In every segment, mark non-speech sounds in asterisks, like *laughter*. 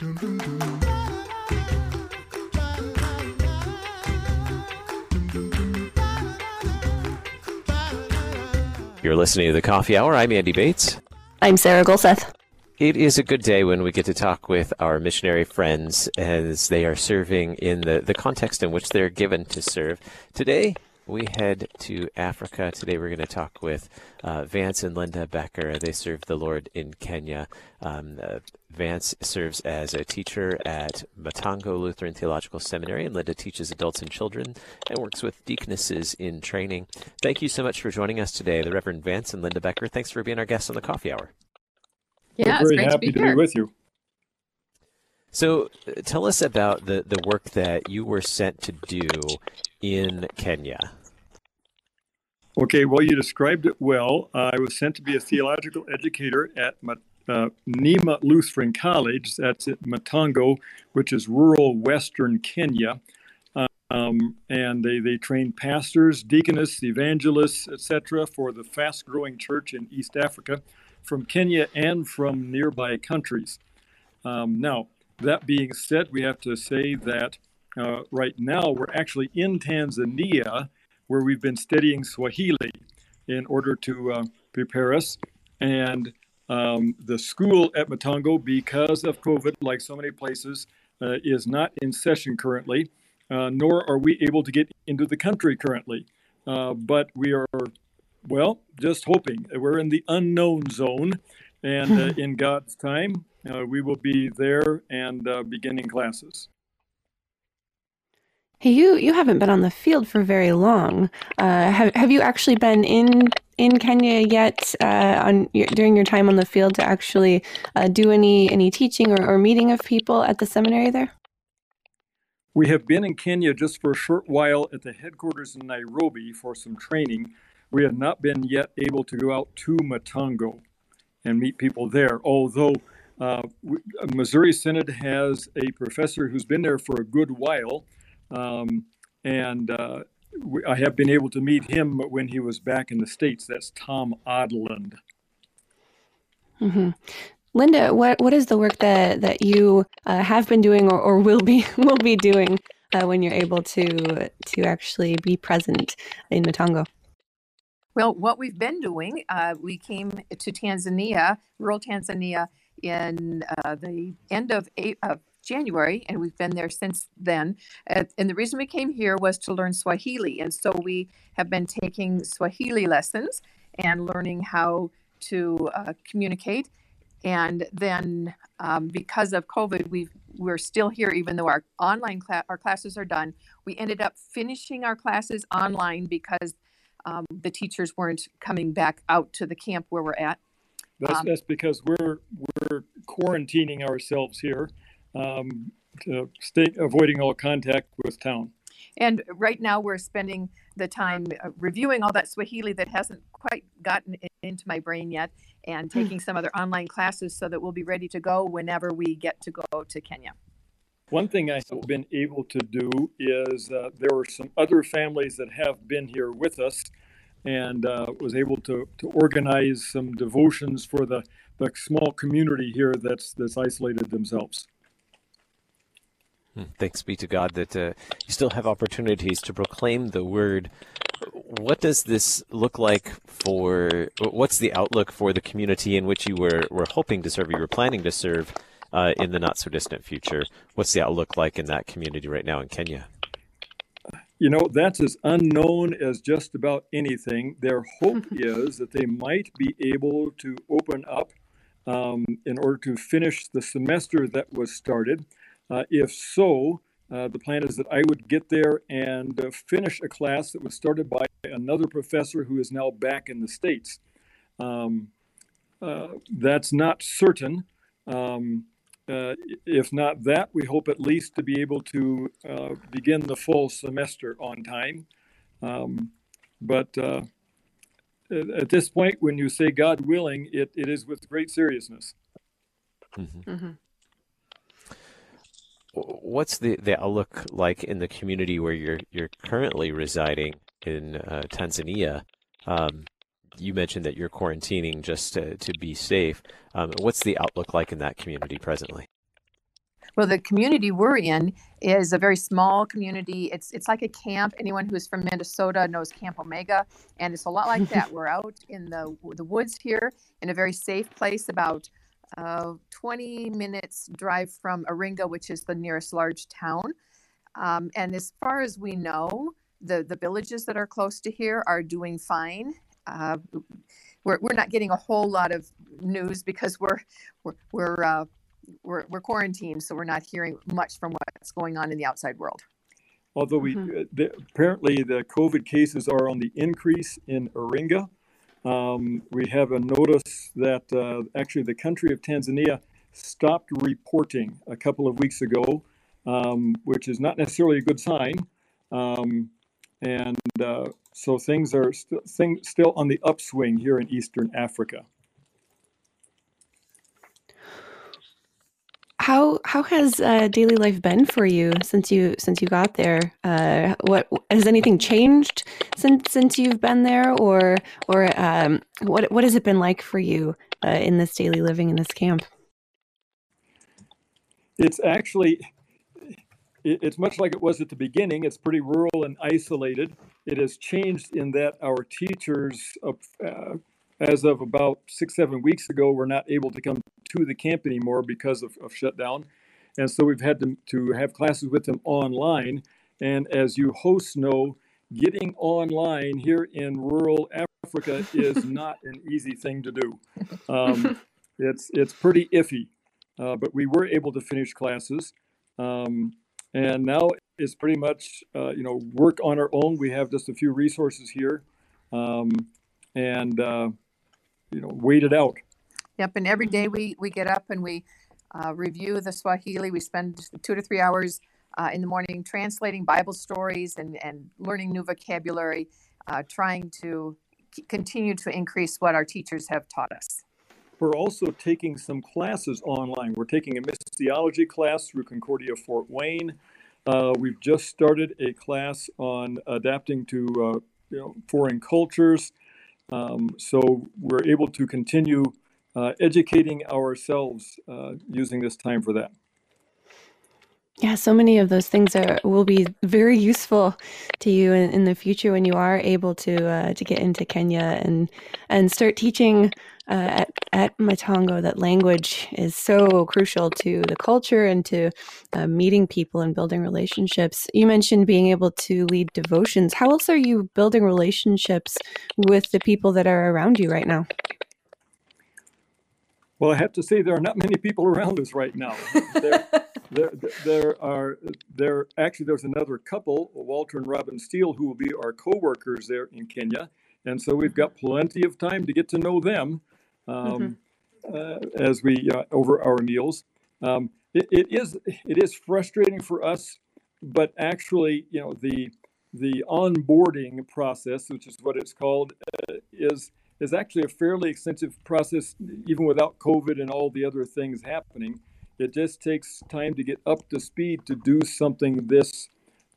You're listening to the Coffee Hour. I'm Andy Bates. I'm Sarah Gulseth. It is a good day when we get to talk with our missionary friends as they are serving in the, the context in which they're given to serve. Today, we head to Africa. Today, we're going to talk with uh, Vance and Linda Becker. They serve the Lord in Kenya. Um, uh, Vance serves as a teacher at Matongo Lutheran Theological Seminary, and Linda teaches adults and children and works with deaconesses in training. Thank you so much for joining us today, the Reverend Vance and Linda Becker. Thanks for being our guests on the Coffee Hour. Yeah, We're it's very great happy to be to be with you. So, uh, tell us about the, the work that you were sent to do in Kenya. Okay, well, you described it well. I was sent to be a theological educator at uh, Neema Lutheran College. That's at Matongo, which is rural western Kenya. Um, and they, they train pastors, deaconess, evangelists, etc., for the fast growing church in East Africa from Kenya and from nearby countries. Um, now, that being said, we have to say that uh, right now we're actually in Tanzania where we've been studying Swahili in order to uh, prepare us. And um, the school at Matongo, because of COVID, like so many places, uh, is not in session currently, uh, nor are we able to get into the country currently. Uh, but we are, well, just hoping. We're in the unknown zone, and uh, *laughs* in God's time, uh, we will be there and uh, beginning classes. Hey, you you haven't been on the field for very long. Uh, have have you actually been in in Kenya yet? Uh, on your, during your time on the field to actually uh, do any any teaching or, or meeting of people at the seminary there? We have been in Kenya just for a short while at the headquarters in Nairobi for some training. We have not been yet able to go out to Matongo and meet people there, although uh, Missouri Synod has a professor who's been there for a good while, um, and uh, we, I have been able to meet him when he was back in the States. That's Tom Odland. hmm Linda, what what is the work that that you uh, have been doing or, or will be *laughs* will be doing uh, when you're able to to actually be present in Matongo? Well, what we've been doing, uh, we came to Tanzania, rural Tanzania, in uh, the end of, A- of January, and we've been there since then. And the reason we came here was to learn Swahili. And so we have been taking Swahili lessons and learning how to uh, communicate. And then um, because of COVID, we've, we're still here, even though our online class, our classes are done. We ended up finishing our classes online because um, the teachers weren't coming back out to the camp where we're at. That's, Um, that's because we're we're quarantining ourselves here, um, to stay avoiding all contact with town. And right now, we're spending the time uh, reviewing all that Swahili that hasn't quite gotten into my brain yet, and taking some other online classes so that we'll be ready to go whenever we get to go to Kenya. One thing I have been able to do is uh, there were some other families that have been here with us, and uh, was able to, to organize some devotions for the, the small community here that's that's isolated themselves. Thanks be to God that uh, you still have opportunities to proclaim the word. What does this look like for? What's the outlook for the community in which you were, were hoping to serve? You were planning to serve uh, in the not so distant future. What's the outlook like in that community right now in Kenya? You know, that's as unknown as just about anything. Their hope *laughs* is that they might be able to open up um, in order to finish the semester that was started. Uh, if so, uh, the plan is that I would get there and uh, finish a class that was started by another professor who is now back in the States. Um, uh, that's not certain. Um, uh, if not that, we hope at least to be able to uh, begin the full semester on time. Um, but uh, at, at this point, when you say God willing, it, it is with great seriousness. Mhm. Mm-hmm. What's the, the outlook like in the community where you're you're currently residing in uh, Tanzania? Um, you mentioned that you're quarantining just to, to be safe. Um, what's the outlook like in that community presently? Well, the community we're in is a very small community. It's it's like a camp. Anyone who's from Minnesota knows Camp Omega, and it's a lot like that. *laughs* We're out in the the woods here in a very safe place, about uh, 20 minutes drive from Iringa, which is the nearest large town. Um, and as far as we know, the the villages that are close to here are doing fine. Uh, we're, we're not getting a whole lot of news because we're we're we're, uh, we're we're quarantined, so we're not hearing much from what's going on in the outside world. Although we mm-hmm. the, apparently the COVID cases are on the increase in Iringa, um, we have a notice that uh, actually the country of Tanzania stopped reporting a couple of weeks ago, um, which is not necessarily a good sign. Um, and uh, so things are st- thing, still on the upswing here in Eastern Africa. How how has uh, daily life been for you since you since you got there? Uh, what has anything changed since since you've been there, or or um, what what has it been like for you uh, in this daily living in this camp? It's actually it's much like it was at the beginning. It's pretty rural and isolated. It has changed in that our teachers, uh, as of about six, seven weeks ago, were not able to come to the camp anymore because of, of shutdown. And so we've had to, to have classes with them online. And as you hosts know, getting online here in rural Africa is *laughs* not an easy thing to do. Um, it's, it's pretty iffy. Uh, but we were able to finish classes. Um, and now it's pretty much uh, you know work on our own. We have just a few resources here, um, and uh, you know wait it out. Yep, and every day we we get up and we uh, review the Swahili. We spend two to three hours uh, in the morning translating Bible stories and and learning new vocabulary, uh, trying to continue to increase what our teachers have taught us. We're also taking some classes online. We're taking a missiology class through Concordia Fort Wayne. Uh, we've just started a class on adapting to uh, you know, foreign cultures. Um, so we're able to continue uh, educating ourselves uh, using this time for that. Yeah, so many of those things are will be very useful to you in, in the future when you are able to uh, to get into Kenya and and start teaching uh, at at Matongo that language is so crucial to the culture and to uh, meeting people and building relationships. You mentioned being able to lead devotions. How else are you building relationships with the people that are around you right now? Well, I have to say there are not many people around us right now. There, *laughs* there, there are there actually there's another couple, Walter and Robin Steele, who will be our co-workers there in Kenya, and so we've got plenty of time to get to know them um, mm-hmm. uh, as we uh, over our meals. Um, it, it is it is frustrating for us, but actually, you know the the onboarding process, which is what it's called, uh, is is actually a fairly extensive process, even without COVID and all the other things happening. It just takes time to get up to speed to do something this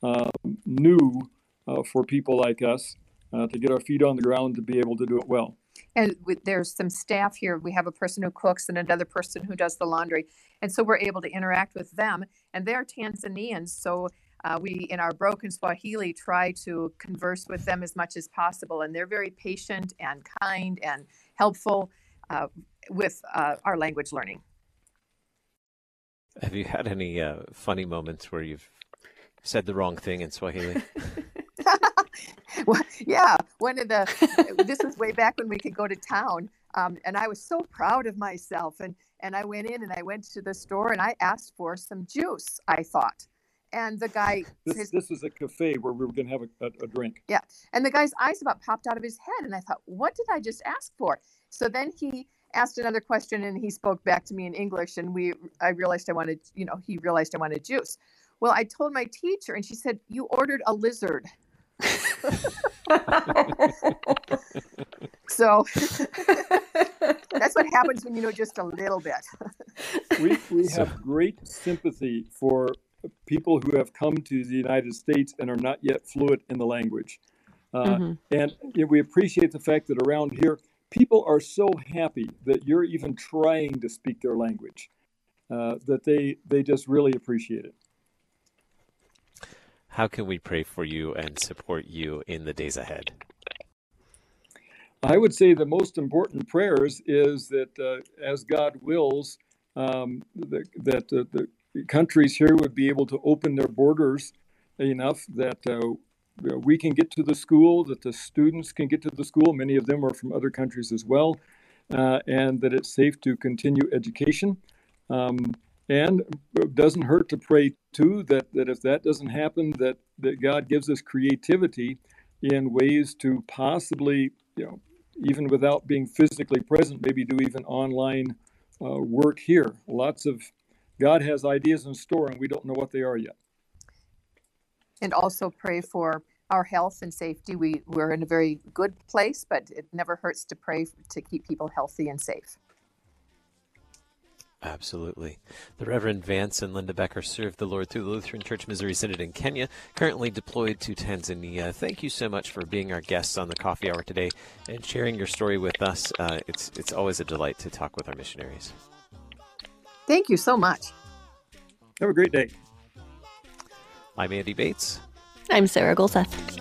um, new uh, for people like us, uh, to get our feet on the ground to be able to do it well. And there's some staff here. We have a person who cooks and another person who does the laundry. And so we're able to interact with them. And they're Tanzanians. So uh, we, in our broken Swahili, try to converse with them as much as possible. And they're very patient and kind and helpful uh, with uh, our language learning. Have you had any uh, funny moments where you've said the wrong thing in Swahili? *laughs* *laughs* well, yeah, one of the this was way back when we could go to town, um, and I was so proud of myself. And and I went in and I went to the store and I asked for some juice. I thought, and the guy this, his, this is a cafe where we were going to have a, a, a, drink yeah and the guy's eyes about popped out of his head and i thought what did i just ask for so then he asked another question and he spoke back to me in English and we I realized I wanted, you know, he realized I wanted juice. Well, I told my teacher and she said, "You ordered a lizard." *laughs* *laughs* so *laughs* that's what happens when you know just a little bit. *laughs* we we have great sympathy for people who have come to the United States and are not yet fluent in the language. Uh, mm-hmm. And you know, we appreciate the fact that around here, people are so happy that you're even trying to speak their language. uh, that they they just really appreciate it. How can we pray for you and support you in the days ahead? I would say the most important prayers is that uh, as God wills, um, the, that uh, the countries here would be able to open their borders enough that uh, we can get to the school, that the students can get to the school. Many of them are from other countries as well, uh, and that it's safe to continue education. Um, and it doesn't hurt to pray too that, that if that doesn't happen, that, that God gives us creativity in ways to possibly, you know, even without being physically present, maybe do even online uh, work here. Lots of God has ideas in store, and we don't know what they are yet. And also pray for our health and safety. We, we're in a very good place, but it never hurts to pray to keep people healthy and safe. Absolutely. The Reverend Vance and Linda Becker served the Lord through the Lutheran Church Missouri Synod in Kenya, currently deployed to Tanzania. Thank you so much for being our guests on the coffee hour today and sharing your story with us. Uh, it's, it's always a delight to talk with our missionaries. Thank you so much. Have a great day. I'm Andy Bates. I'm Sarah Gulseth.